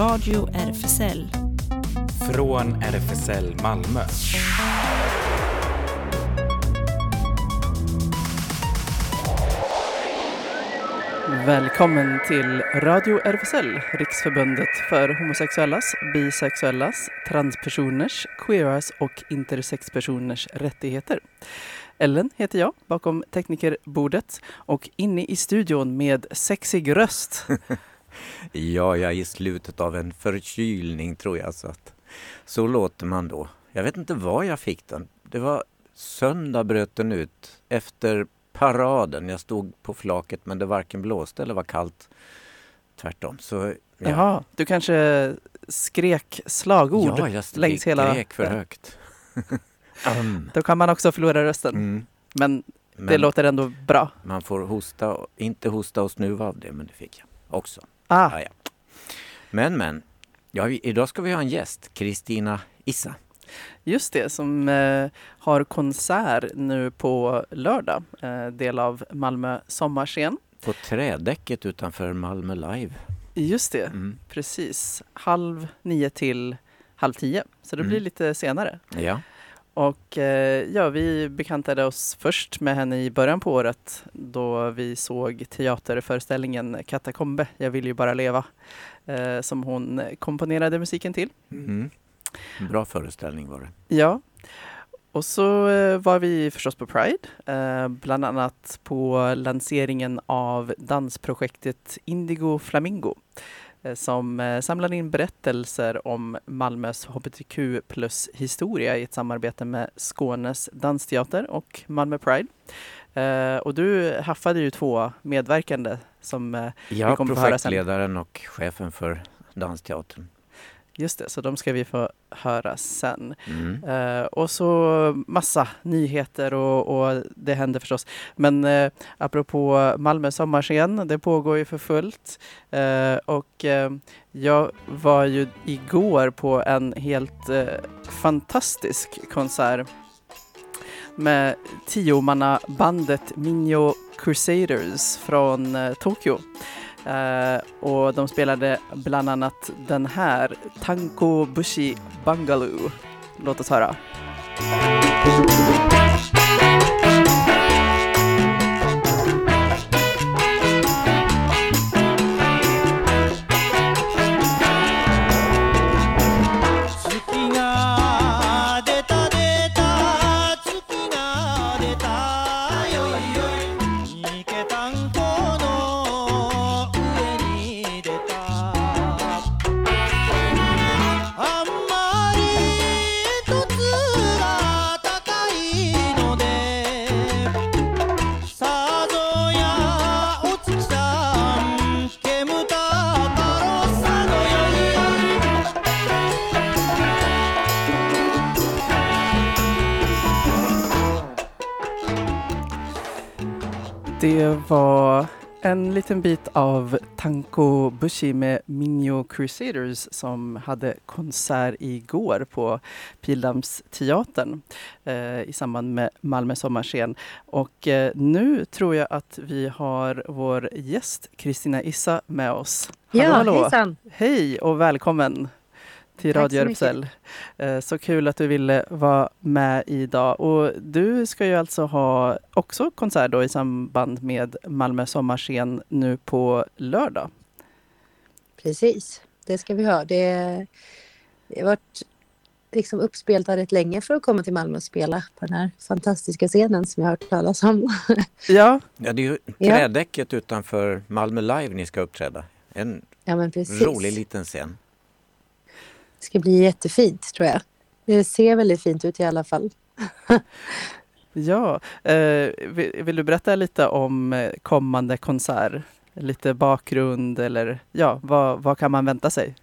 Radio RFSL. Från RFSL Malmö. Välkommen till Radio RFSL, Riksförbundet för homosexuellas, bisexuellas, transpersoners, queeras och intersexpersoners rättigheter. Ellen heter jag bakom teknikerbordet och inne i studion med sexig röst. ja, jag är i slutet av en förkylning tror jag. Så, att, så låter man då. Jag vet inte var jag fick den. Det var söndag bröt den ut efter paraden. Jag stod på flaket men det varken blåste eller var kallt. Tvärtom. Så, ja. Jaha, du kanske skrek slagord ja, jag längs hela... skrek för högt. um. Då kan man också förlora rösten. Mm. Men, men det låter ändå bra. Man får hosta, inte hosta och snuva av det, men det fick jag också. Ah. Ja, ja. Men, men. Ja, idag ska vi ha en gäst, Kristina Issa. Just det, som eh, har konsert nu på lördag, eh, del av Malmö sommarscen. På trädäcket utanför Malmö Live. Just det, mm. precis. Halv nio till halv tio, så det mm. blir lite senare. Ja. Och eh, ja, vi bekantade oss först med henne i början på året då vi såg teaterföreställningen Katakombe, Jag vill ju bara leva, eh, som hon komponerade musiken till. Mm. Bra föreställning var det. Ja. Och så eh, var vi förstås på Pride, bland annat på lanseringen av dansprojektet Indigo Flamingo som samlar in berättelser om Malmös hbtq plus historia i ett samarbete med Skånes dansteater och Malmö Pride. Och du haffade ju två medverkande som ja, vi kommer få höra sen. projektledaren och chefen för Dansteatern. Just det, så de ska vi få höra sen. Mm. Uh, och så massa nyheter och, och det händer förstås. Men uh, apropå Malmö sommarscen, det pågår ju för fullt. Uh, och jag var ju igår på en helt fantastisk konsert med tiomannabandet Minho Crusaders från Tokyo. Uh, och de spelade bland annat den här, Tanko Bushi Bangaloo. Låt oss höra. Det var en liten bit av Tanko Bushi med Minho Crusaders som hade konsert igår på Pildammsteatern eh, i samband med Malmö sommarscen. Och eh, nu tror jag att vi har vår gäst Kristina Issa med oss. Hallå, ja, hallå. hejsan! Hej och välkommen! Till Radio RFSL. Eh, så kul att du ville vara med idag. Och du ska ju alltså ha också konsert då i samband med Malmö sommarscen nu på lördag. Precis, det ska vi ha. Det, det har varit liksom uppspelta rätt länge för att komma till Malmö och spela på den här fantastiska scenen som jag har hört talas om. Ja. ja, det är ju trädäcket ja. utanför Malmö Live ni ska uppträda. En ja, rolig liten scen. Det ska bli jättefint tror jag. Det ser väldigt fint ut i alla fall. ja, eh, vill, du berätta lite om eh, kommande konsert? Lite bakgrund eller ja, vad, vad kan man vänta sig?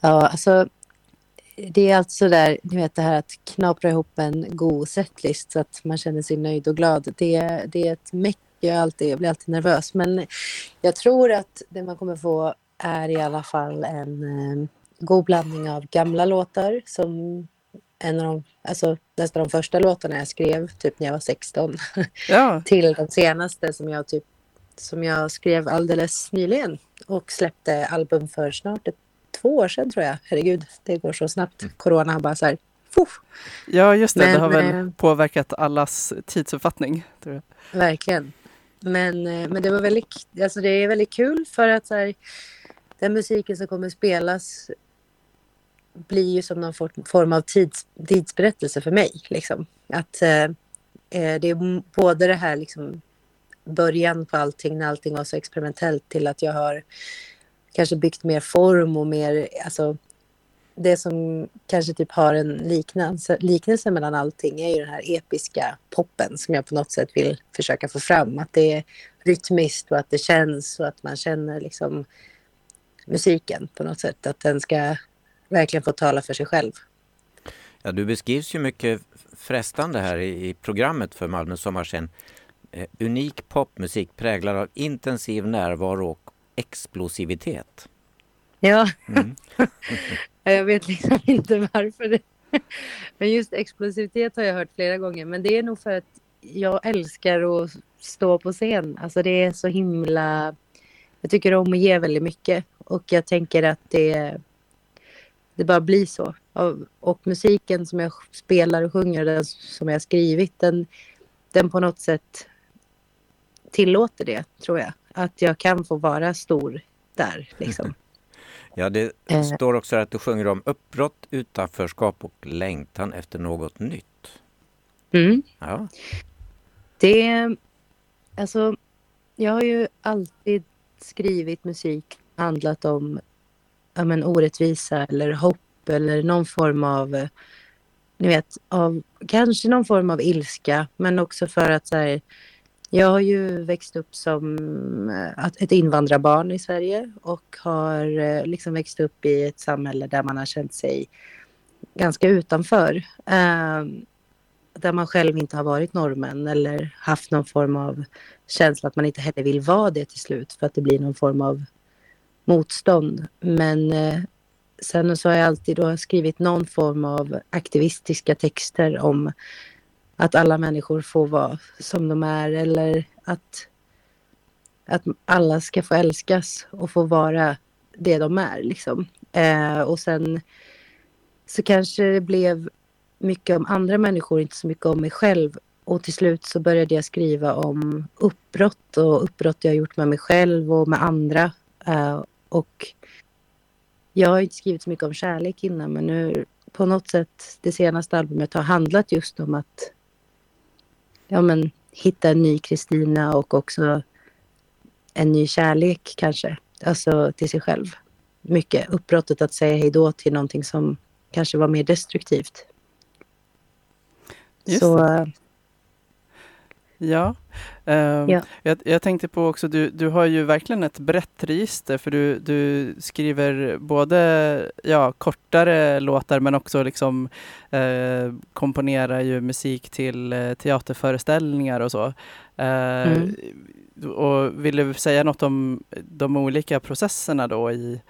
Ja, alltså det är alltså där, ni vet det här att knapra ihop en god setlist så att man känner sig nöjd och glad. Det, det är ett mycket, jag, alltid, jag blir alltid nervös men jag tror att det man kommer få är i alla fall en eh, god blandning av gamla låtar som en av de, alltså nästan de första låtarna jag skrev typ när jag var 16 ja. till den senaste som jag typ som jag skrev alldeles nyligen och släppte album för snart ett, två år sedan tror jag. Herregud, det går så snabbt. Mm. Corona har bara så här... Fuff. Ja, just det. Men, det har väl eh, påverkat allas tidsuppfattning. Tror jag. Verkligen. Men, eh, men det var väldigt, alltså det är väldigt kul för att så här, den musiken som kommer spelas blir ju som någon form av tids, tidsberättelse för mig. Liksom. Att eh, eh det är både det här liksom, början på allting när allting var så experimentellt till att jag har kanske byggt mer form och mer, alltså det som kanske typ har en liknelse, liknelse mellan allting är ju den här episka poppen som jag på något sätt vill försöka få fram. Att det är rytmiskt och att det känns och att man känner liksom musiken på något sätt. Att den ska verkligen få tala för sig själv. Ja, du beskrivs ju mycket frestande här i, i programmet för Malmö Sommarscen. Eh, unik popmusik präglad av intensiv närvaro och explosivitet. Ja, Mm. jag vet liksom inte varför. Det. Men just explosivitet har jag hört flera gånger. Men det är nog för att jag älskar att stå på scen. Alltså det är så himla... Jag tycker om att ge väldigt mycket. Och jag tänker att det, det bara blir så. Och, musiken som jag spelar och sjunger, den som jag har skrivit, den, den på något sätt tillåter det, tror jag. Att jag kan få vara stor där, liksom. Ja, det Eh. står också att du sjunger om uppbrott, utanförskap och längtan efter något nytt. Mm. Ja, Det, alltså, jag har ju alltid skrivit musik handlat om ja, men, orättvisa eller hopp eller någon form av, eh, ni vet, av kanske någon form av ilska, men också för att så här, jag har ju växt upp som eh, ett invandrarbarn i Sverige och har eh, liksom växt upp i ett samhälle där man har känt sig ganska utanför. Ehm, där man själv inte har varit normen eller haft någon form av känsla att man inte heller vill vara det till slut för att det blir någon form av motstånd. Men eh, sen så har jag alltid då skrivit någon form av aktivistiska texter om att alla människor får vara som de är eller att, att alla ska få älskas och få vara det de är. Liksom. Eh, och sen så kanske det blev mycket om andra människor, inte så mycket om mig själv. Och till slut så började jag skriva om uppbrott och uppbrott jag gjort med mig själv och med andra. Eh, och jag har inte skrivit så mycket om kärlek innan men nu på något sätt det senaste albumet har handlat just om att ja, men, hitta en ny Kristina och också en ny kärlek kanske. Alltså till sig själv. Mycket uppbrottet att säga hej då till någonting som kanske var mer destruktivt. Just så det. Ja. Ehm, Ja. Jag, jag tänkte på också, du, du har ju verkligen ett brett register för du, du skriver både ja, kortare låtar men också liksom eh, komponerar ju musik till eh, teaterföreställningar och så. Eh, Mm. Och vill du säga något om de olika processerna då i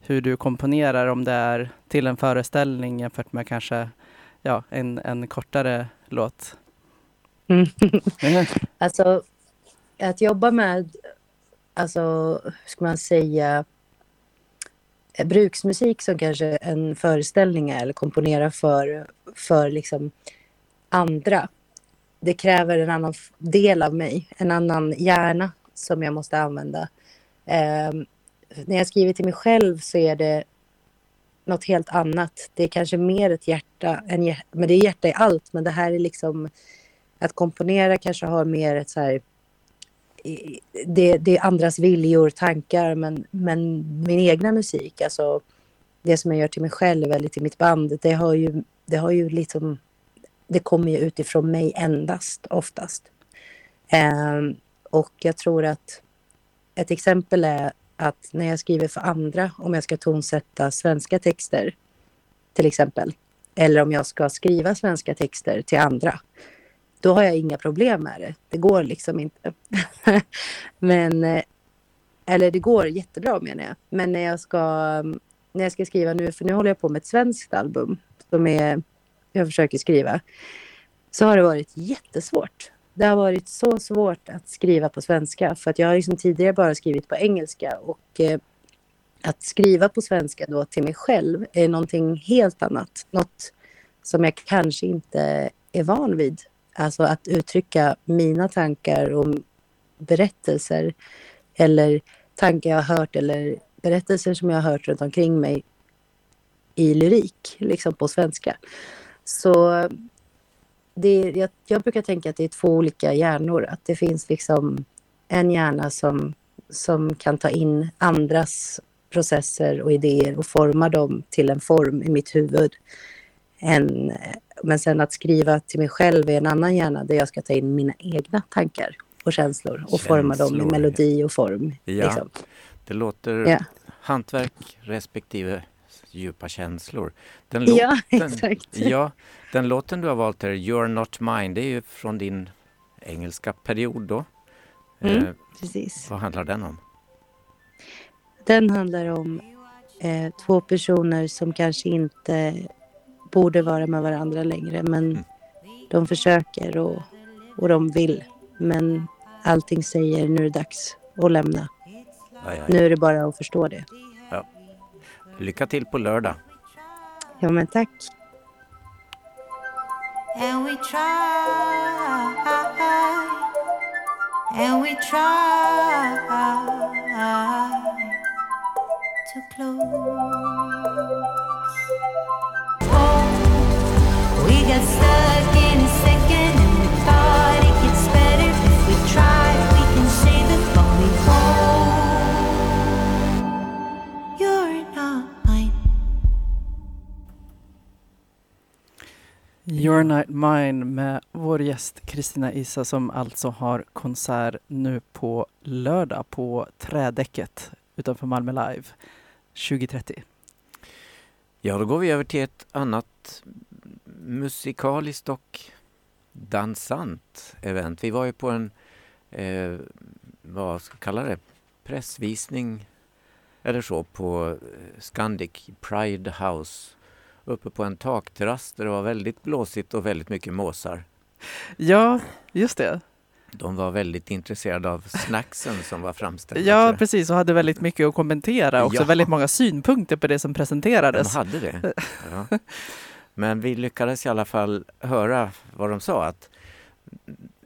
hur du komponerar om det är till en föreställning jämfört med kanske ja, en, en kortare låt? Mm. Mm. Alltså, att jobba med, alltså, hur ska man säga, eh, bruksmusik som kanske en föreställning är, eller komponera för, för liksom andra. Det kräver en annan del av mig, en annan hjärna som jag måste använda. Ehm, när jag skriver till mig själv så är det något helt annat. Det är kanske mer ett hjärta, än, men det är hjärta i allt, men det här är liksom att komponera kanske har mer ett så här... Det, det är andras viljor, tankar, men, men min egna musik, alltså det som jag gör till mig själv eller till mitt band, det har ju, det har ju liksom... Det kommer ju utifrån mig endast, oftast. Ehm, och jag tror att ett exempel är att när jag skriver för andra, om jag ska tonsätta svenska texter, till exempel, eller om jag ska skriva svenska texter till andra, då har jag inga problem med det. Det går liksom inte. Men, eh, eller det går jättebra menar jag. Men när jag ska, när jag ska skriva nu, för nu håller jag på med ett svenskt album som är, jag försöker skriva, så har det varit jättesvårt. det har varit så svårt att skriva på svenska för att jag har liksom tidigare bara skrivit på engelska och eh, att skriva på svenska då till mig själv är någonting helt annat. Något som jag kanske inte är van vid. Alltså att uttrycka mina tankar och berättelser eller tankar jag har hört eller berättelser som jag har hört runt omkring mig i lyrik, liksom på svenska. Så det, jag, jag brukar tänka att det är två olika hjärnor. Att det finns liksom en hjärna som, som kan ta in andras processer och idéer och forma dem till en form i mitt huvud. En, men sen att skriva till mig själv är en annan hjärna där jag ska ta in mina egna tankar och känslor och känslor. forma dem i melodi och form. Ja, liksom. det låter ja. hantverk respektive djupa känslor. Den ja, exakt. Ja, den låten du har valt här, You're Not Mine, det är ju från din engelska period då. Mm, eh, precis. Vad handlar den om? Den handlar om eh, två personer som kanske inte borde vara med varandra längre men mm. de försöker och, och de vill. Men allting säger nu är det dags att lämna. Aj, aj. Nu är det bara att förstå det. Ja. Lycka till på lördag. Ja, men tack. And we try And we try to close You're not mine. You're Not Mine med vår gäst Kristina Isa som alltså har konsert nu på lördag på Trädäcket utanför Malmö Live 2030. Ja, då går vi över till ett annat musikaliskt och dansant event. Vi var ju på en, eh, vad ska jag kalla det, pressvisning eller så på eh, Scandic Pride House uppe på en takterrass där det var väldigt blåsigt och väldigt mycket måsar. Ja, just det. De var väldigt intresserade av snacksen som var framställda. Ja, precis, och hade väldigt mycket att kommentera. Också ja. väldigt många synpunkter på det som presenterades. De hade det. Ja. Men vi lyckades i alla fall höra vad de sa. att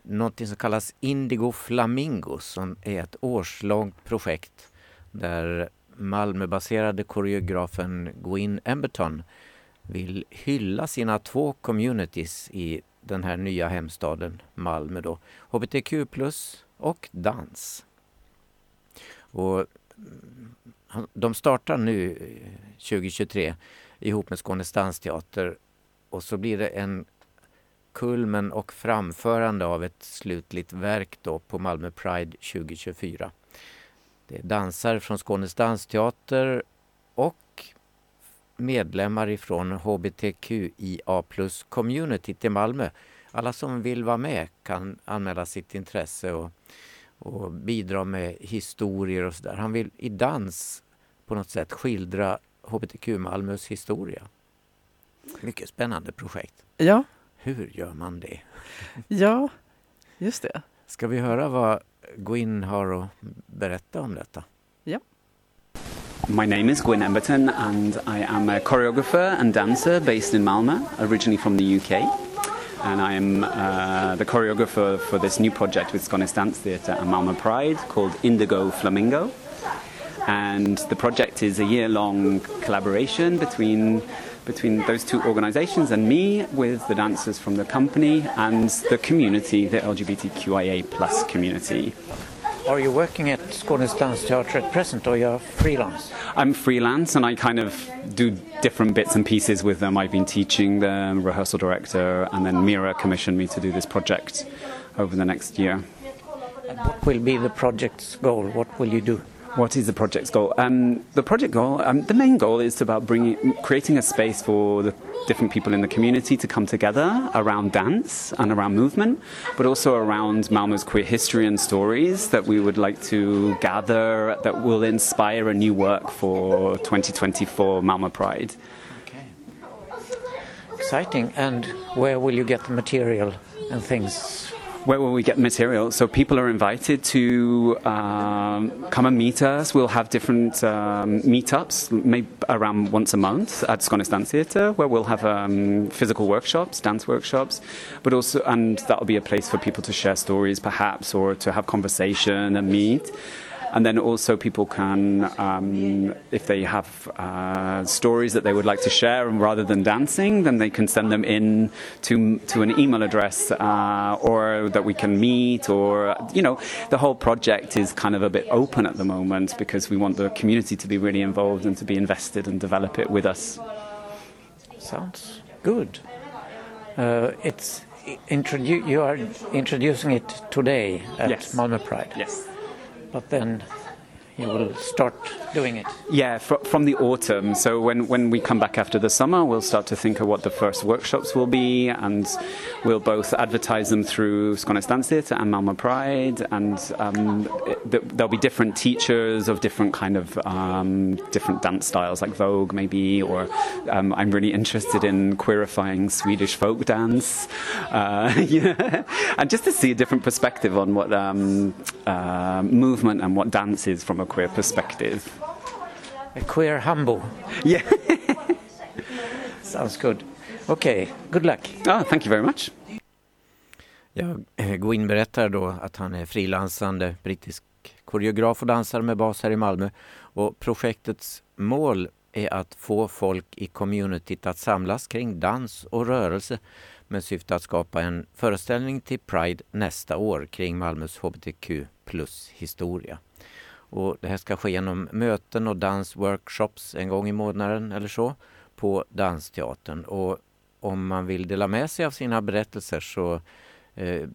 Någonting som kallas Indigo Flamingo som är ett årslångt projekt där Malmöbaserade koreografen Gwyn Emberton vill hylla sina två communities i den här nya hemstaden Malmö då. HBTQ plus och dans. Och mm, de startar nu eh, 2023 ihop med Skånes dansteater och så blir det en kulmen och framförande av ett slutligt verk då på Malmö Pride 2024. Det är dansare från Skånes dansteater och medlemmar ifrån hbtqia plus community i Malmö. Alla som vill vara med kan anmäla sitt intresse och, och bidra med historier och sådär. Han vill i dans på något sätt skildra hbtq Malmös historia. Mycket spännande projekt. Ja. Hur gör man det? Ja, just det. Ska vi höra vad Gwyn har att berätta om detta? Ja. My name is Gwyn Emberton, and I am a choreographer and dancer based in Malmö, originally from the UK. And I am uh, the choreographer for this new project with Skånes Dance Theatre and Malmö Pride called Indigo Flamingo. And the project is a year long collaboration between between those two organizations and me with the dancers from the company and the community, the LGBTQIA plus community. Are you working at Skånes Dansteater at present or you're freelance? I'm freelance and I kind of do different bits and pieces with them. I've been teaching them, rehearsal director and then Mira commissioned me to do this project over the next year. And what will be the project's goal? What will you do? What is the project's goal? Um, the project goal, um, the main goal is about bringing, creating a space for the different people in the community to come together around dance and around movement, but also around Malmo's queer history and stories that we would like to gather that will inspire a new work for 2024 Malmo Pride. Okay. Exciting. And where will you get the material and things Where will we get material? So people are invited to um, come and meet us. We'll have different um, meetups, maybe around once a month at Skånes Dance Theatre, where we'll have um, physical workshops, dance workshops, but also, and that'll be a place for people to share stories, perhaps, or to have conversation and meet. And then also people can, um, if they have uh, stories that they would like to share, and rather than dancing, then they can send them in to to an email address, uh, or that we can meet, or you know, the whole project is kind of a bit open at the moment because we want the community to be really involved and to be invested and develop it with us. Sounds good. Uh, it's introdu- you are introducing it today at Yes. Malmö Pride, Yes. But then you will start doing it. Yeah, fr- from the autumn. So when, when we come back after the summer, we'll start to think of what the first workshops will be, and we'll both advertise them through Skånes Dance Theatre and Malmö Pride, and um, it, th- there'll be different teachers of different kind of um, different dance styles, like Vogue maybe, or um, I'm really interested in queerifying Swedish folk dance, uh, yeah, and just to see a different perspective on what um, uh, movement and what dance is from a queer perspective. A queer humble. Yeah. Sounds good. Okay, good luck. Oh, thank you very much. Ja, eh, Gwyn berättar då att han är frilansande brittisk koreograf och dansare med bas här i Malmö. Och projektets mål är att få folk i communityt att samlas kring dans och rörelse med syfte att skapa en föreställning till Pride nästa år kring Malmös hbtq plus historia. Och det här ska ske genom möten och dansworkshops en gång i månaden eller så på Dansteatern. Och om man vill dela med sig av sina berättelser så eh,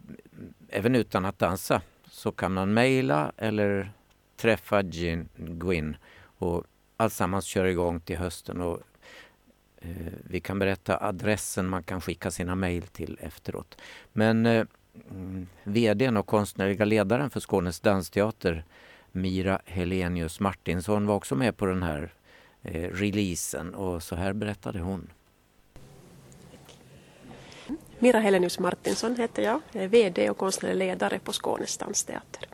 även utan att dansa så kan man mejla eller träffa Jean Gwyn och alltsammans kör igång till hösten och eh, vi kan berätta adressen man kan skicka sina mejl till efteråt. Men eh, mm, VDn och konstnärliga ledaren för Skånes dansteater Mira Helenius Martinsson var också med på den här eh, releasen och så här berättade hon. Mira Helenius Martinsson heter jag. Jag är VD och konstnärlig ledare på Skånes dansteater.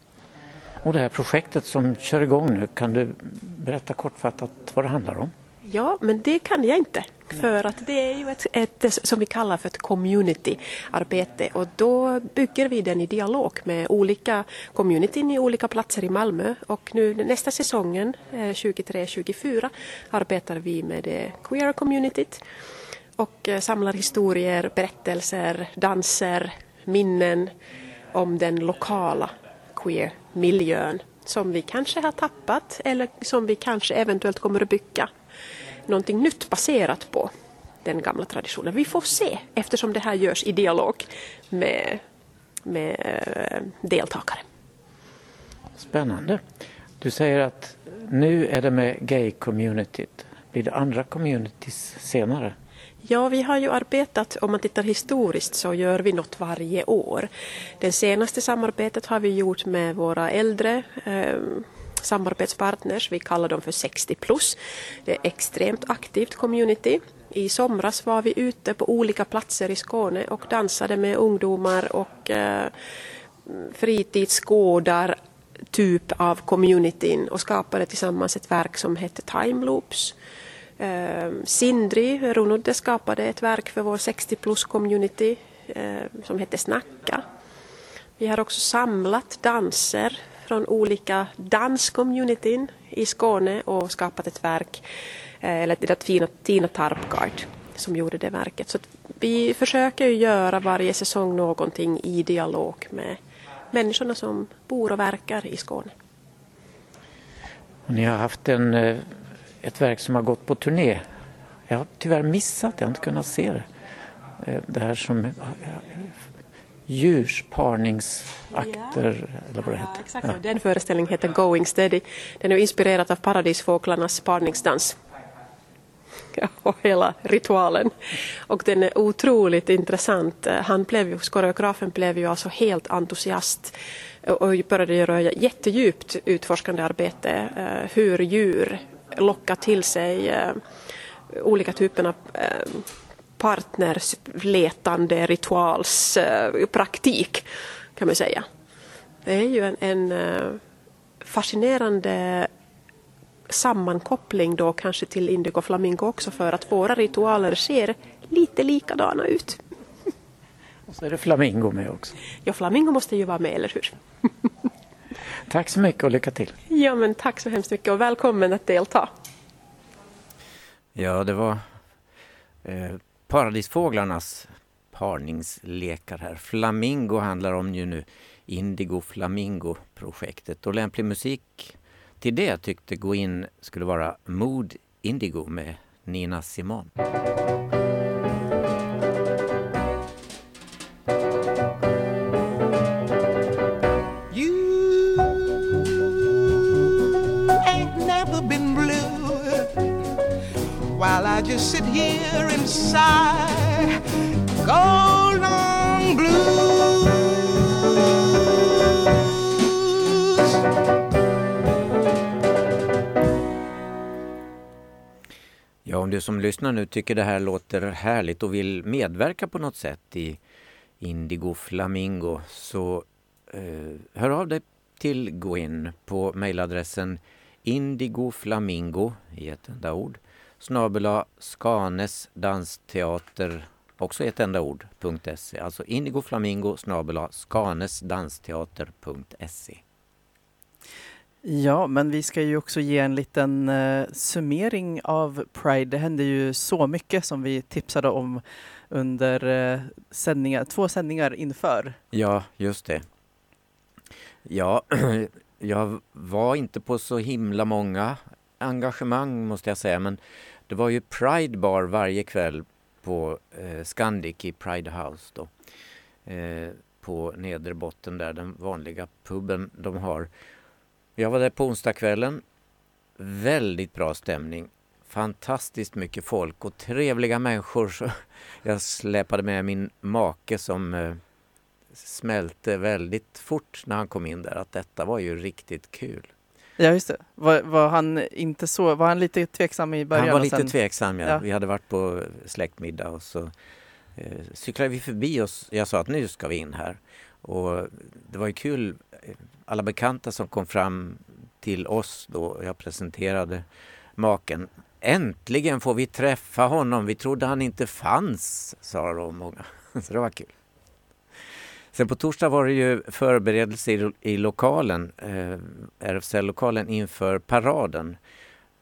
Och det här projektet som kör igång nu, kan du berätta kortfattat vad det handlar om? Ja, men det kan jag inte. Mm. För att det är ju ett, ett som vi kallar för ett communityarbete. Och då bygger vi den i dialog med olika communityn i olika platser i Malmö. Och nu nästa säsongen, eh, 23-24, arbetar vi med det queer communityt. Och eh, samlar historier, berättelser, danser, minnen om den lokala queer-miljön som vi kanske har tappat eller som vi kanske eventuellt kommer att bygga någonting nytt baserat på den gamla traditionen. Vi får se eftersom det här görs i dialog med, med eh, deltagare. Spännande. Du säger att nu är det med gay-communityt. Blir det andra communities senare? Ja, vi har ju arbetat, om man tittar historiskt så gör vi något varje år. Det senaste samarbetet har vi gjort med våra äldre eh, samarbetspartners, vi kallar dem för 60 plus. Det är extremt aktivt community. I somras var vi ute på olika platser i Skåne och dansade med ungdomar och eh, fritidsgårdar typ av communityn och skapade tillsammans ett verk som hette Time Loops. Eh, Sindri Runudde skapade ett verk för vår 60 plus community eh, som hette Snacka. Vi har också samlat danser från olika danscommunityn i Skåne och skapat ett verk, eh, eller det Tina, Tina Tarpgard som gjorde det verket. Så att vi försöker ju göra varje säsong någonting i dialog med människorna som bor och verkar i Skåne. Ni har haft en, eh, ett verk som har gått på turné. Jag har tyvärr missat, jag har inte kunnat se det. Eh, det här som djursparningsakter, eller vad det heter. Exakt. Den föreställningen heter Going Steady. Den är inspirerad av paradisfåglarnas parningsdans. Ja, och hela ritualen. Och den är otroligt intressant. Han blev ju, koreografen blev ju alltså helt entusiast och började göra jättedjupt utforskande arbete eh, hur djur lockar till sig eh, olika typer av partners letande ritualspraktik kan man säga. Det är ju en, en eh, fascinerande sammankoppling då kanske till Indigo Flamingo också för att våra ritualer ser lite likadana ut. Och så är det flamingo med också. Ja, Flamingo måste ju vara med, eller hur? Tack så mycket och lycka till. Ja, men tack så hemskt mycket och välkommen att delta. Ja, det var eh, Paradisfåglarnas parningslekar här. Flamingo handlar om ju nu Indigo Flamingo-projektet och lämplig musik till det tyckte Gå in skulle vara Mood Indigo med Nina Simon. I just sit here and sigh. Go long blues. Ja, om du som lyssnar nu tycker det här låter härligt och vill medverka på något sätt i Indigo Flamingo så eh, hör av dig till Gwyn på mejladressen indigoflamingo i ett enda ord snabela Skanes dansteater också ett enda ord .se alltså indigoflamingo snabela skanesdansteater.se Ja, men vi ska ju också ge en liten eh, summering av Pride. Det hände ju så mycket som vi tipsade om under eh, sändningar, två sändningar inför. Ja, just det. Ja, jag var inte på så himla många engagemang måste jag säga, men det var ju Pride Bar varje kväll på eh, Scandic i Pride House då. Eh, på nedre botten där, den vanliga puben de har. Jag var där på onsdagskvällen. Väldigt bra stämning. Fantastiskt mycket folk och trevliga människor. Så jag släpade med min make som eh, smälte väldigt fort när han kom in där att detta var ju riktigt kul. Ja, just det. Var, var han inte så, var han lite tveksam i början? Han var lite sen- tveksam, ja. Ja. Vi hade varit på släktmiddag och så eh, cyklade vi förbi oss. Jag sa att nu ska vi in här. Och det var ju kul, eh, alla bekanta som kom fram till oss då. Jag presenterade maken. Äntligen får vi träffa honom. Vi trodde han inte fanns, sa de många. Så det var kul. Sen på torsdag var det ju förberedelse i, i lokalen, eh, RFSL-lokalen inför paraden.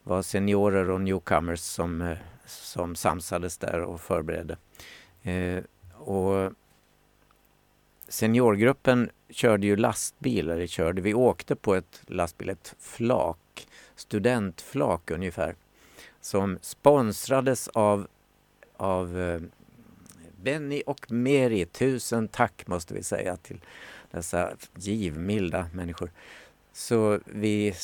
Det var seniorer och newcomers som, eh, som samsades där och förberedde. Eh, och seniorgruppen körde ju lastbil, eller körde, vi åkte på ett lastbil, ett flak, studentflak ungefär, som sponsrades av, av eh, Benny och Meri. Tusen tack måste vi säga till dessa givmilda människor. Så vi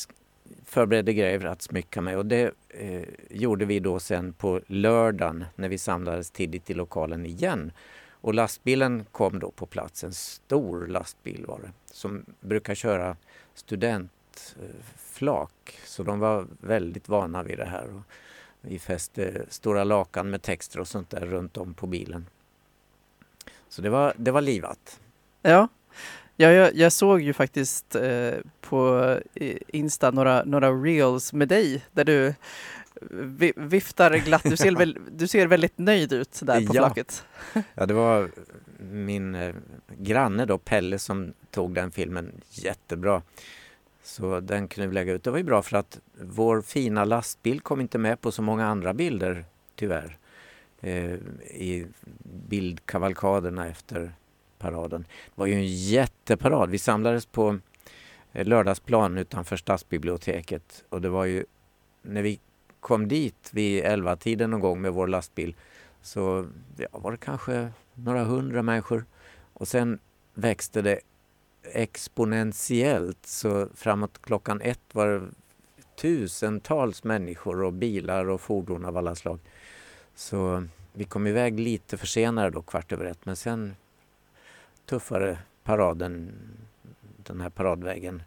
förberedde grejer att smycka med och det eh, gjorde vi då sen på lördagen när vi samlades tidigt i lokalen igen. Och lastbilen kom då på plats, en stor lastbil var det, som brukar köra studentflak. Så de var väldigt vana vid det här. Och vi fäste stora lakan med texter och sånt där runt om på bilen. Så det var, det var livat. Ja, ja jag, jag såg ju faktiskt eh, på Insta några, några reels med dig där du vi, viftar glatt. Du ser, väl, du ser väldigt nöjd ut där på Ja. flaket. Ja, det var min eh, granne då, Pelle, som tog den filmen jättebra. Så den kunde vi lägga ut. Det var ju bra för att vår fina lastbil kom inte med på så många andra bilder, tyvärr. Eh, I bildkavalkaderna efter paraden. Det var ju en jätteparad. Vi samlades på eh, lördagsplan utanför stadsbiblioteket och det var ju när vi kom dit vid 11-tiden någon gång med vår lastbil så ja, var det kanske några hundra människor. Och sen växte det exponentiellt så framåt klockan ett var det tusentals människor och bilar och fordon av alla slag. Så vi kom iväg lite försenade då, kvart över ett, men sen tuffare paraden, den här paradvägen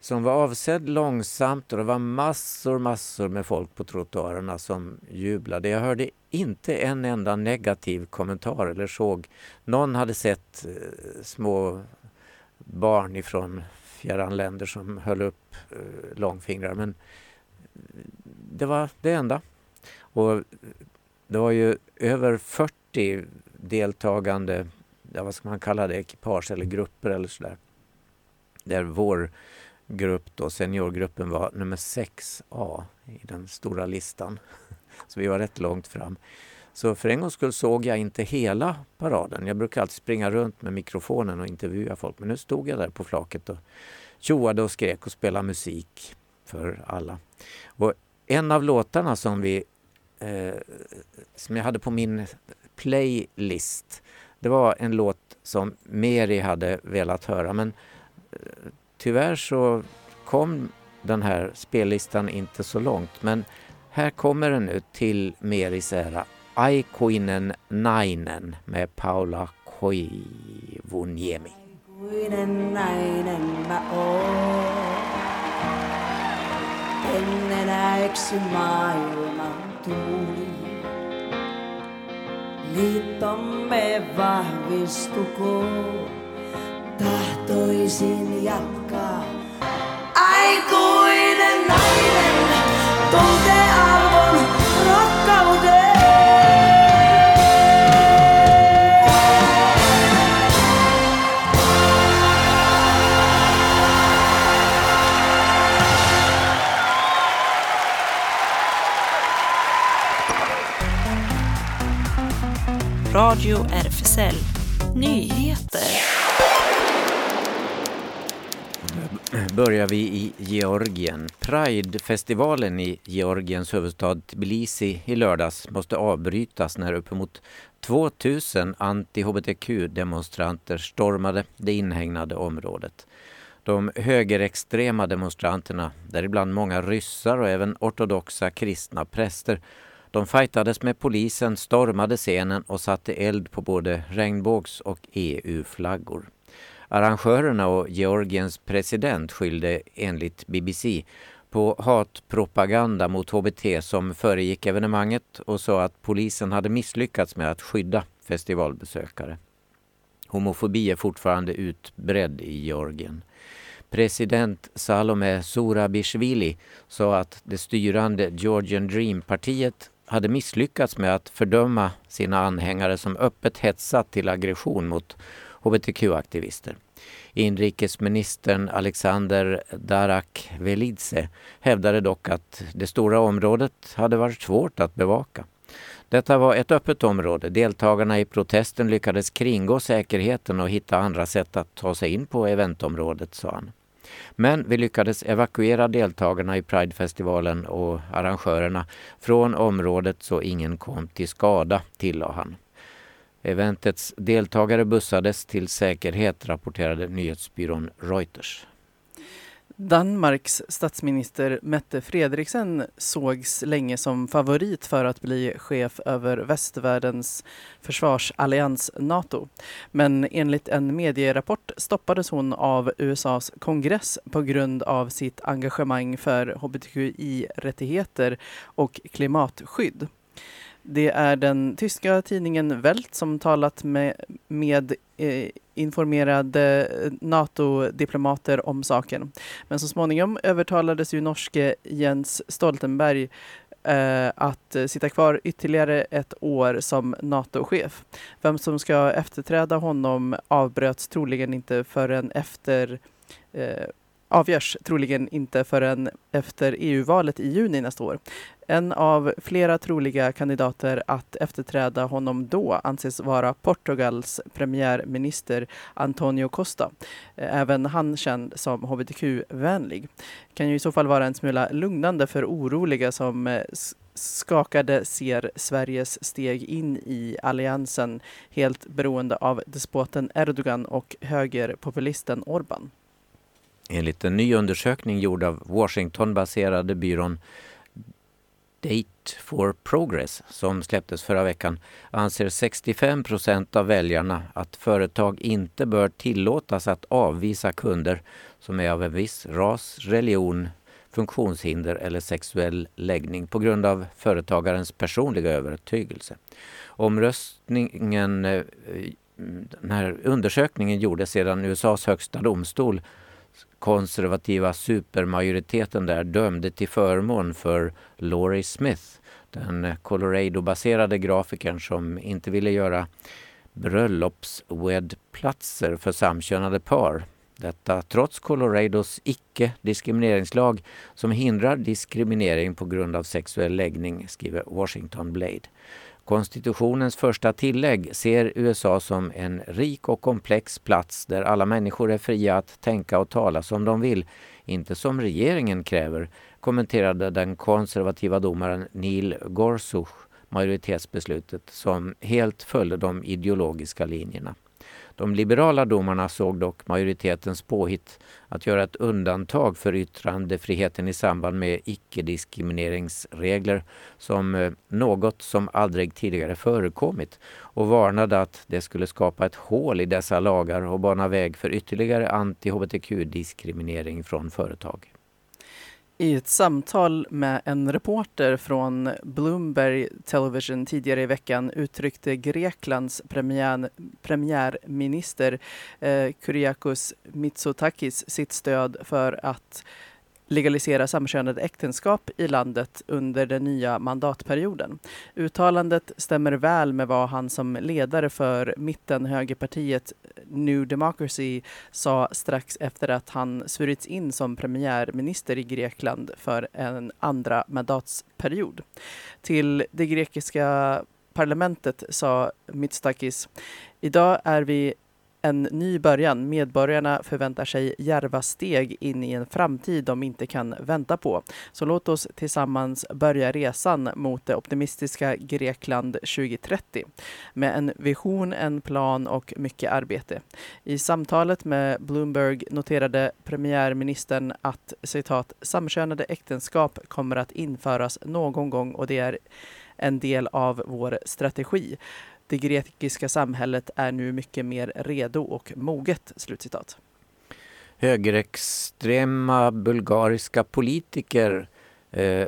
som var avsedd långsamt och det var massor, massor med folk på trottoarerna som jublade. Jag hörde inte en enda negativ kommentar eller såg. Någon hade sett eh, små barn ifrån fjärran länder som höll upp eh, långfingrar. Men det var det enda. Och det var ju över 40 deltagande, ja, vad ska man kalla det, ekipage eller grupper eller sådär. Där vår grupp då, seniorgruppen var nummer 6A i den stora listan. Så vi var rätt långt fram. Så för en gångs skull såg jag inte hela paraden. Jag brukar alltid springa runt med mikrofonen och intervjua folk. Men nu stod jag där på flaket och tjoade och skrek och spelade musik för alla. Och en av låtarna som vi eh, som jag hade på min playlist det var en låt som Meri hade velat höra men eh, tyvärr så kom den här spellistan inte så långt men här kommer den nu till Meris ära. Aikoinen nainen med Paula Koivuniemi. Aikuinen nainen mä oon. En enää eksy maailman tuuli. Liittomme vahvistukoon. Tahtoisin jatkaa. Aikuinen nainen tuntee Radio RFSL Nyheter. börjar vi i Georgien. Pridefestivalen i Georgiens huvudstad Tbilisi i lördags måste avbrytas när uppemot 2000 anti-hbtq-demonstranter stormade det inhägnade området. De högerextrema demonstranterna, däribland många ryssar och även ortodoxa kristna präster, de fightades med polisen, stormade scenen och satte eld på både regnbågs och EU-flaggor. Arrangörerna och Georgiens president skyllde enligt BBC på hatpropaganda mot HBT som föregick evenemanget och sa att polisen hade misslyckats med att skydda festivalbesökare. Homofobi är fortfarande utbredd i Georgien. President Salome Zurabishvili sa att det styrande Georgian Dream-partiet hade misslyckats med att fördöma sina anhängare som öppet hetsat till aggression mot hbtq-aktivister. Inrikesministern Alexander Darak-Velidze hävdade dock att det stora området hade varit svårt att bevaka. Detta var ett öppet område. Deltagarna i protesten lyckades kringgå säkerheten och hitta andra sätt att ta sig in på eventområdet, sa han. Men vi lyckades evakuera deltagarna i Pridefestivalen och arrangörerna från området så ingen kom till skada, tillade han. Eventets deltagare bussades till säkerhet, rapporterade nyhetsbyrån Reuters. Danmarks statsminister Mette Frederiksen sågs länge som favorit för att bli chef över västvärldens försvarsallians Nato. Men enligt en medierapport stoppades hon av USAs kongress på grund av sitt engagemang för hbtqi-rättigheter och klimatskydd. Det är den tyska tidningen Welt som talat med, med eh, informerade eh, NATO-diplomater om saken. Men så småningom övertalades ju norske Jens Stoltenberg eh, att sitta kvar ytterligare ett år som NATO-chef. Vem som ska efterträda honom avbröts troligen inte förrän efter eh, avgörs troligen inte förrän efter EU-valet i juni nästa år. En av flera troliga kandidater att efterträda honom då anses vara Portugals premiärminister Antonio Costa. Eh, även han känd som hbtq-vänlig. Kan ju i så fall vara en smula lugnande för oroliga som eh, skakade ser Sveriges steg in i alliansen helt beroende av despoten Erdogan och högerpopulisten Orbán. Enligt en ny undersökning gjord av Washington-baserade byrån Date for Progress som släpptes förra veckan anser 65 procent av väljarna att företag inte bör tillåtas att avvisa kunder som är av en viss ras, religion, funktionshinder eller sexuell läggning på grund av företagarens personliga övertygelse. Omröstningen eh, den här undersökningen gjordes sedan USAs högsta domstol konservativa supermajoriteten där dömde till förmån för Laurie Smith, den Colorado-baserade grafikern som inte ville göra bröllopswedplatser för samkönade par. Detta trots Colorados icke-diskrimineringslag som hindrar diskriminering på grund av sexuell läggning, skriver Washington Blade. Konstitutionens första tillägg ser USA som en rik och komplex plats där alla människor är fria att tänka och tala som de vill, inte som regeringen kräver, kommenterade den konservativa domaren Neil Gorsuch majoritetsbeslutet som helt följde de ideologiska linjerna. De liberala domarna såg dock majoritetens påhitt att göra ett undantag för yttrandefriheten i samband med icke-diskrimineringsregler som eh, något som aldrig tidigare förekommit och varnade att det skulle skapa ett hål i dessa lagar och bana väg för ytterligare anti-hbtq-diskriminering från företag. I ett samtal med en reporter från Bloomberg Television tidigare i veckan uttryckte Greklands premiär, premiärminister eh, Kyriakos Mitsotakis sitt stöd för att legalisera samkönade äktenskap i landet under den nya mandatperioden. Uttalandet stämmer väl med vad han som ledare för mittenhögerpartiet New Democracy sa strax efter att han svurits in som premiärminister i Grekland för en andra mandatsperiod. Till det grekiska parlamentet sa Mitsotakis Idag är vi en ny början. Medborgarna förväntar sig järva steg in i en framtid de inte kan vänta på. Så låt oss tillsammans börja resan mot det optimistiska Grekland 2030 med en vision, en plan och mycket arbete. I samtalet med Bloomberg noterade premiärministern att citat samkönade äktenskap kommer att införas någon gång och det är en del av vår strategi. Det grekiska samhället är nu mycket mer redo och moget. Slutcitat. Högerextrema bulgariska politiker eh,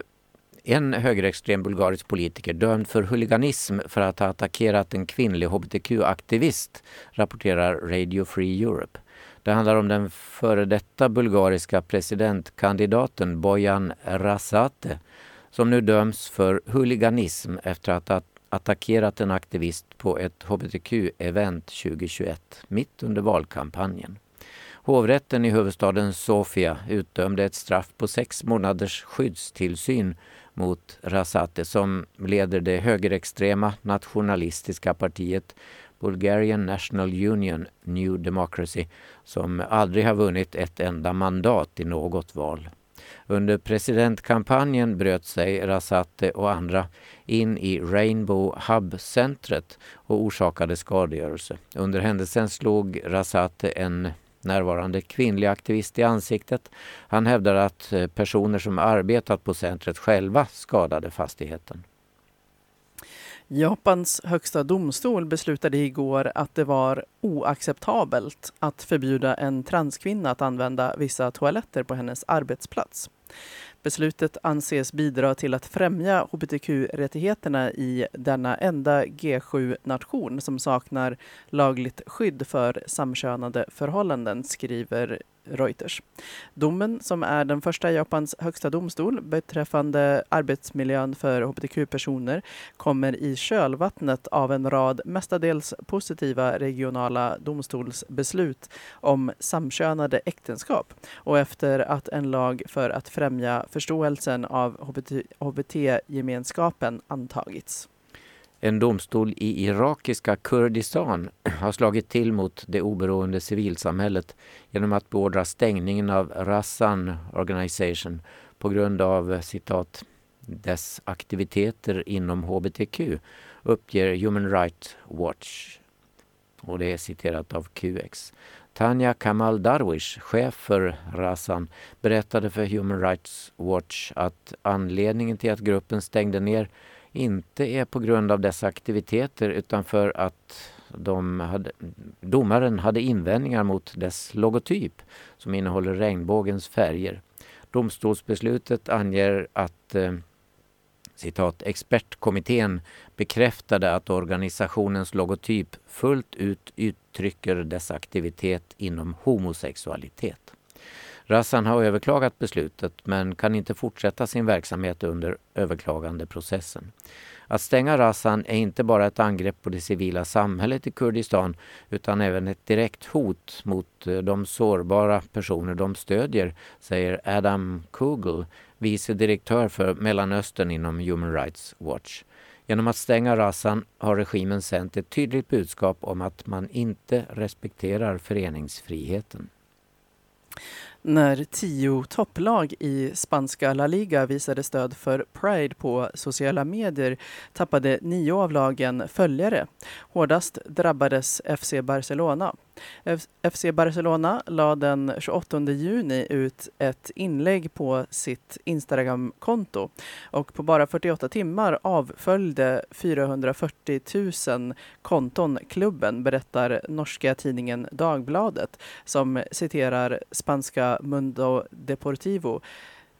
en högerextrem bulgarisk politiker dömd för huliganism för att ha attackerat en kvinnlig hbtq-aktivist, rapporterar Radio Free Europe. Det handlar om den före detta bulgariska presidentkandidaten Bojan Rasate som nu döms för huliganism efter att ha attackerat en aktivist på ett hbtq-event 2021, mitt under valkampanjen. Hovrätten i huvudstaden Sofia utdömde ett straff på sex månaders skyddstillsyn mot Rasate som leder det högerextrema nationalistiska partiet Bulgarian National Union New Democracy som aldrig har vunnit ett enda mandat i något val. Under presidentkampanjen bröt sig Rasate och andra in i Rainbow Hub-centret och orsakade skadegörelse. Under händelsen slog Rasate en närvarande kvinnlig aktivist i ansiktet. Han hävdar att eh, personer som arbetat på centret själva skadade fastigheten. Japans högsta domstol beslutade igår att det var oacceptabelt att förbjuda en transkvinna att använda vissa toaletter på hennes arbetsplats. Beslutet anses bidra till att främja hbtq-rättigheterna i denna enda G7-nation som saknar lagligt skydd för samkönade förhållanden, skriver Reuters. Domen, som är den första i Japans högsta domstol beträffande arbetsmiljön för hbtq-personer, kommer i kölvattnet av en rad mestadels positiva regionala domstolsbeslut om samkönade äktenskap och efter att en lag för att främja förståelsen av hbt-gemenskapen antagits. En domstol i irakiska Kurdistan har slagit till mot det oberoende civilsamhället genom att beordra stängningen av Rassan Organization på grund av citat dess aktiviteter inom hbtq, uppger Human Rights Watch. Och det är citerat av QX. Tanja Kamal Darwish, chef för Rasan, berättade för Human Rights Watch att anledningen till att gruppen stängde ner inte är på grund av dessa aktiviteter utan för att de hade, domaren hade invändningar mot dess logotyp som innehåller regnbågens färger. Domstolsbeslutet anger att eh, citat, expertkommittén bekräftade att organisationens logotyp fullt ut uttrycker dess aktivitet inom homosexualitet. Rassan har överklagat beslutet men kan inte fortsätta sin verksamhet under överklagandeprocessen. Att stänga Rassan är inte bara ett angrepp på det civila samhället i Kurdistan utan även ett direkt hot mot eh, de sårbara personer de stödjer, säger Adam Kugel, vice direktör för Mellanöstern inom Human Rights Watch. Genom att stänga Rassan har regimen sänt ett tydligt budskap om att man inte respekterar föreningsfriheten. När tio topplag i spanska La Liga visade stöd för Pride på sociala medier tappade nio av lagen följare. Hårdast drabbades FC Barcelona. FC Barcelona la den 28 juni ut ett inlägg på sitt Instagramkonto och på bara 48 timmar avföljde 440 000 konton klubben, berättar norska tidningen Dagbladet som citerar spanska Mundo Deportivo.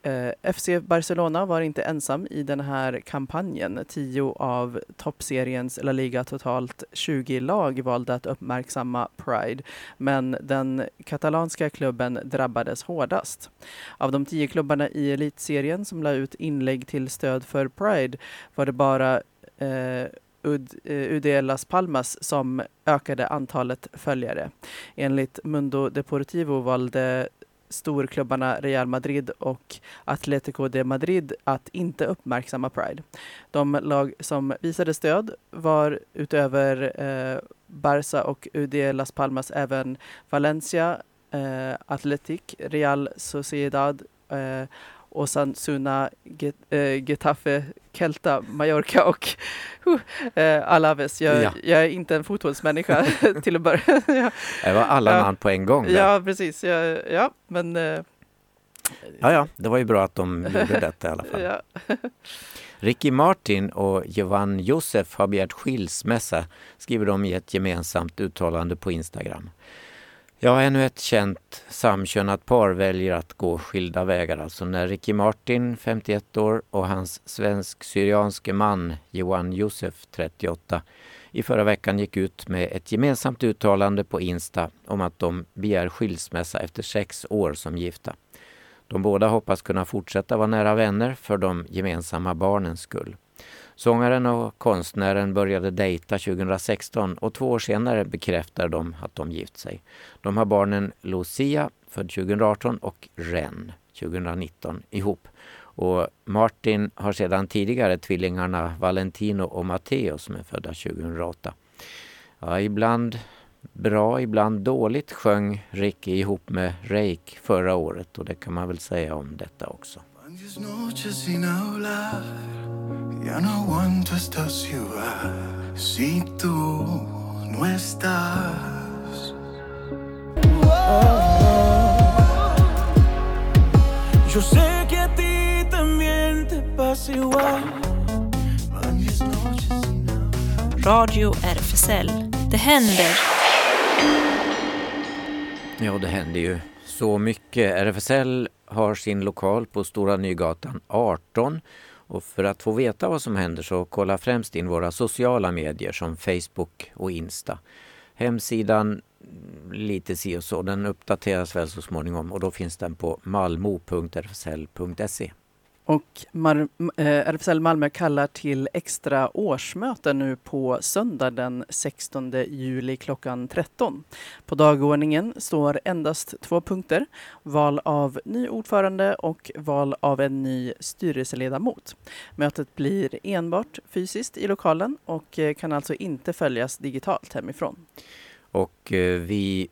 Eh, FC Barcelona var inte ensam i den här kampanjen. Tio av toppseriens La Liga totalt 20 lag valde att uppmärksamma Pride, men den katalanska klubben drabbades hårdast. Av de tio klubbarna i elitserien som la ut inlägg till stöd för Pride var det bara eh, UD, eh, UD Las Palmas som ökade antalet följare. Enligt Mundo Deportivo valde storklubbarna Real Madrid och Atlético de Madrid att inte uppmärksamma Pride. De lag som visade stöd var utöver eh, Barça och UD Las Palmas även Valencia, eh, Athletic, Real Sociedad eh, Osasuna, Get, äh, Getafe, Celta, Mallorca och uh, Alaves. Jag, ja. jag, är inte en fotbollsmänniska till att börja ja. Det var alla ja. namn på en gång. Där. Ja, precis. Ja, ja men... Äh, ja, ja, det var ju bra att de gjorde detta i alla fall. ja. Ricky Martin och Jovan Josef har begärt skilsmässa, skriver de i ett gemensamt uttalande på Instagram. Ja, ännu ett känt samkönat par väljer att gå skilda vägar. Alltså när Ricky Martin, 51 år, och hans svensk-syrianske man Johan Josef, 38, i förra veckan gick ut med ett gemensamt uttalande på Insta om att de begär skilsmässa efter sex år som gifta. De båda hoppas kunna fortsätta vara nära vänner för de gemensamma barnens skull. Sångaren och konstnären började dejta 2016 och två år senare bekräftar de att de gift sig. De har barnen Lucia, född 2018, och Ren, 2019, ihop. Och Martin har sedan tidigare tvillingarna Valentino och Matteo som är födda 2008. Ja, ibland bra, ibland dåligt sjöng Ricky ihop med Reik förra året och det kan man väl säga om detta också. Ya no aguanto esta ciudad si tú no estás. Yo sé que a ti también te pasa igual. Radio RFSL. Det händer. Ja, det händer ju så mycket. RFSL har sin lokal på Stora Nygatan 18 och för att få veta vad som händer så kolla främst in våra sociala medier som Facebook och Insta. Hemsidan lite si och så, den uppdateras väl så småningom och då finns den på malmo.rfsl.se. Och Mar eh, RFSL Malmö kallar till extra årsmöte nu på söndag den 16 juli klockan 13. På dagordningen står endast två punkter. Val av ny ordförande och val av en ny styrelseledamot. Mötet blir enbart fysiskt i lokalen och eh, kan alltså inte följas digitalt hemifrån. Och eh, vi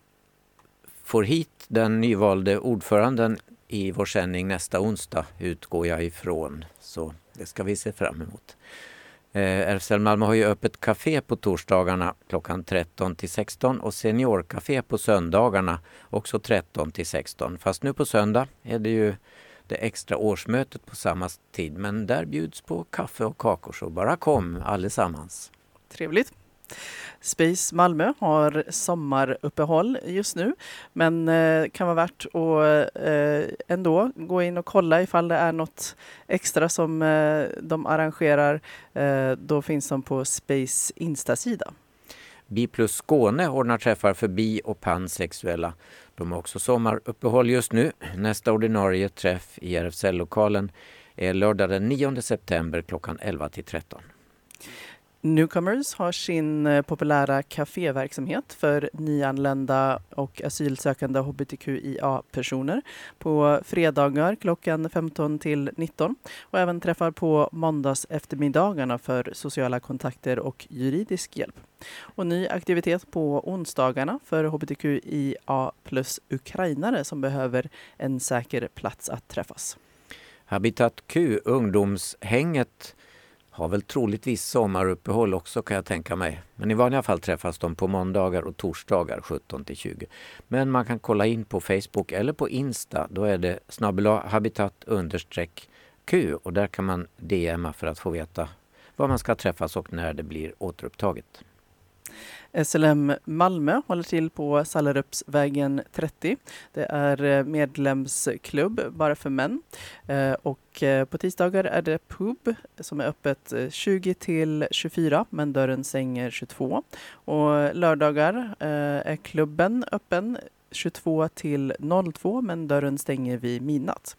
får hit den nyvalde ordföranden i vår sändning nästa onsdag utgår jag ifrån. Så det ska vi se fram emot. Eh, RFSL Malmö har ju öppet café på torsdagarna klockan 13 till 16 och seniorkafé på söndagarna också 13 till 16. Fast nu på söndag är det ju det extra årsmötet på samma tid men där bjuds på kaffe och kakor så bara kom allesammans. Trevligt. Space Malmö har sommaruppehåll just nu men eh, kan vara värt att eh, ändå gå in och kolla ifall det är något extra som eh, de arrangerar. Eh, då finns de på Space Insta-sida. Bi plus Skåne ordnar träffar för bi och pansexuella. De har också sommaruppehåll just nu. Nästa ordinarie träff i RFSL-lokalen är lördag den 9 september klockan 11 till 13. Newcomers har sin eh, populära kaféverksamhet för nyanlända och asylsökande hbtqia-personer på fredagar klockan 15 till 19 och även träffar på måndags eftermiddagarna för sociala kontakter och juridisk hjälp. Och ny aktivitet på onsdagarna för hbtqia plus ukrainare som behöver en säker plats att träffas. Habitat Q, ungdomshänget, har väl troligtvis sommaruppehåll också kan jag tänka mig. Men i vanliga fall träffas de på måndagar och torsdagar 17 till 20. Men man kan kolla in på Facebook eller på Insta. Då är det snabel habitat understreck Q och där kan man DMa för att få veta var man ska träffas och när det blir återupptaget. SLM Malmö håller till på Sallerupsvägen 30. Det är eh, medlemsklubb bara för män. Eh, och eh, på tisdagar är det pub som är öppet 20 till 24 men dörren stänger 22. Och lördagar är klubben öppen 22 till 02 men dörren stänger vid midnatt.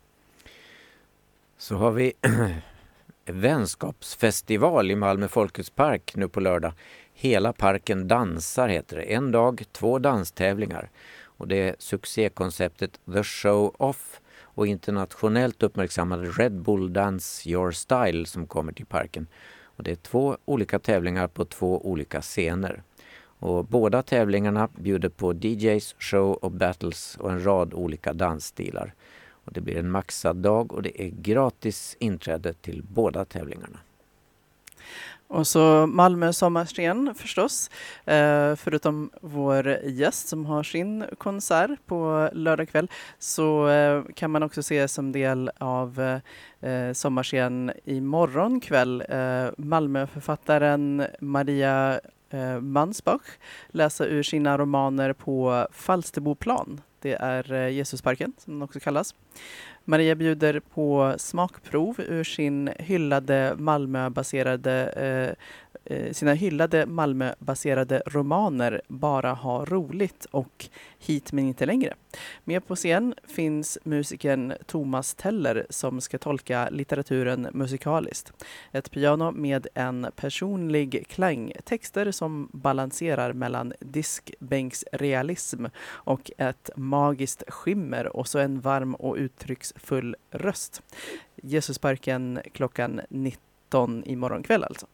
Så har vi vänskapsfestival i Malmö Folkets park nu på lördag. Hela parken dansar heter det. En dag, två danstävlingar. Och det är succékonceptet The Show Off och internationellt uppmärksammade Red Bull Dance Your Style som kommer till parken. Och det är två olika tävlingar på två olika scener. Och båda tävlingarna bjuder på DJs, show och battles och en rad olika dansstilar. Och det blir en maxad dag och det är gratis inträde till båda tävlingarna. Och så Malmö sommarscen förstås, eh, förutom vår gäst som har sin konsert på lördag kväll så eh, kan man också se som del av eh, sommarscen imorgon kväll eh, Malmöförfattaren Maria Mansbach läsa ur sina romaner på Falsterboplan. Det är Jesusparken som den också kallas. Maria bjuder på smakprov ur sin hyllade Malmöbaserade eh, Eh, sina hyllade Malmöbaserade romaner Bara ha roligt och Hit men inte längre. Med på scen finns musikern Thomas Teller som ska tolka litteraturen musikaliskt. Ett piano med en personlig klang, texter som balanserar mellan diskbänksrealism och ett magiskt skimmer och så en varm och uttrycksfull röst. Jesusparken klockan 19 imorgon kväll alltså.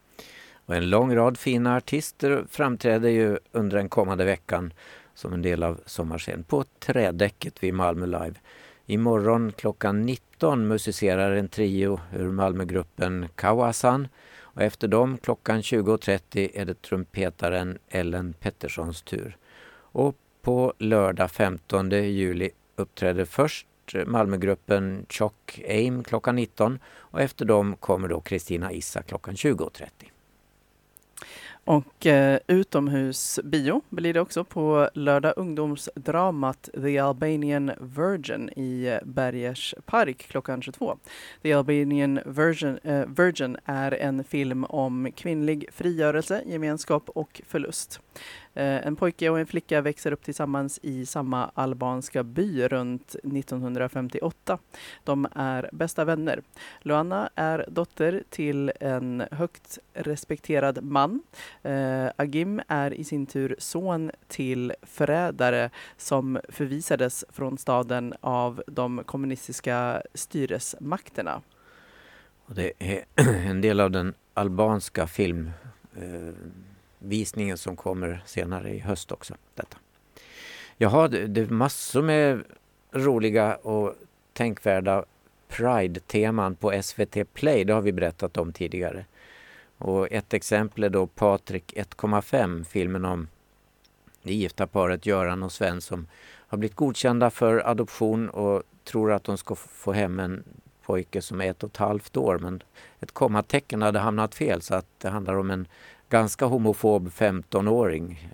Och en lång rad fina artister framträder ju under den kommande veckan som en del av sommarscenen på trädäcket vid Malmö Live. Imorgon klockan 19 musicerar en trio ur Malmögruppen Kawasan och efter dem klockan 20.30 är det trumpetaren Ellen Petterssons tur. Och på lördag 15 juli uppträder först Malmögruppen Chock Aim klockan 19 och efter dem kommer då Kristina Issa klockan 20.30. Och eh, utomhusbio blir det också på lördag ungdomsdramat The Albanian Virgin i eh, Bergers park klockan 22. The Albanian Virgin, eh, Virgin är en film om kvinnlig frigörelse, gemenskap och förlust. Eh, en pojke och en flicka växer upp tillsammans i samma albanska by runt 1958. De är bästa vänner. Luana är dotter till en högt respekterad man. Eh, Agim är i sin tur son till förrädare som förvisades från staden av de kommunistiska styresmakterna. Och det är en del av den albanska film eh, visningen som kommer senare i höst också. Detta. Jaha, det, är massor med roliga och tänkvärda Pride-teman på SVT Play. Det har vi berättat om tidigare. Och ett exempel är då Patrik 1,5, filmen om det gifta paret Göran och Sven som har blivit godkända för adoption och tror att de ska få hem en pojke som är ett och ett halvt år men ett kommatecken hade hamnat fel så att det handlar om en ganska homofob 15-åring.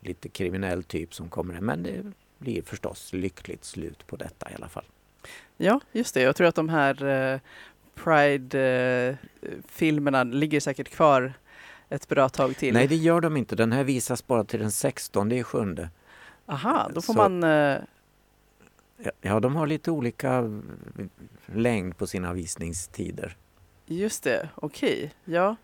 Lite kriminell typ som kommer in. Men det blir förstås lyckligt slut på detta i alla fall. Ja, just det. Jag tror att de här eh, Pride-filmerna ligger säkert kvar ett bra tag till. Nej, det gör de inte. Den här visas bara till den 16 i sjunde. Aha, då får Så- man... Eh, Ja, de har lite olika längd på sina visningstider. just det, okej. Ja,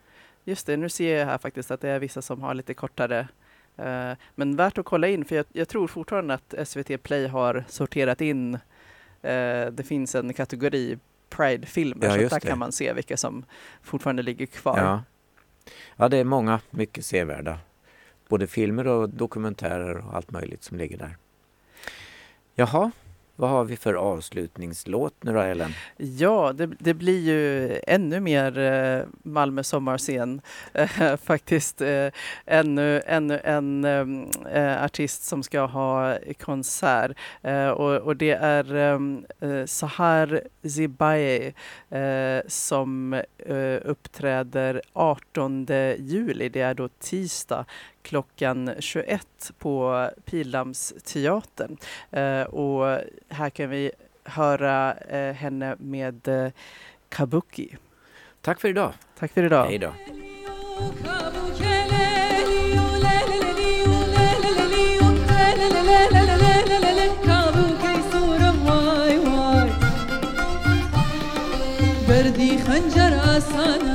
just det. Nu ser jag här faktiskt att det är vissa som har lite kortare. Eh, men värt att kolla in, för jag, jag tror fortfarande att SVT Play har sorterat in. Eh, det finns en kategori Pride-filmer, Ja, så där det. kan man se vilka som fortfarande ligger kvar. Ja. ja, det är många mycket sevärda. Både filmer och dokumentärer och allt möjligt som ligger där. Jaha, vad har vi för avslutningslåt nu då, Ellen? Ja, det, det blir ju ännu mer eh, Malmö sommarscen eh, faktiskt. Eh, ännu, ännu en artist som ska ha konsert och, och det är Sahar Zibaye som uppträder 18 juli. Det är då tisdag klockan 21 på Pildammsteatern. Eh, och här kan vi höra eh, henne med eh, Kabuki. Tack för idag. Tack för idag. Hej då. بردي خنجر آسانا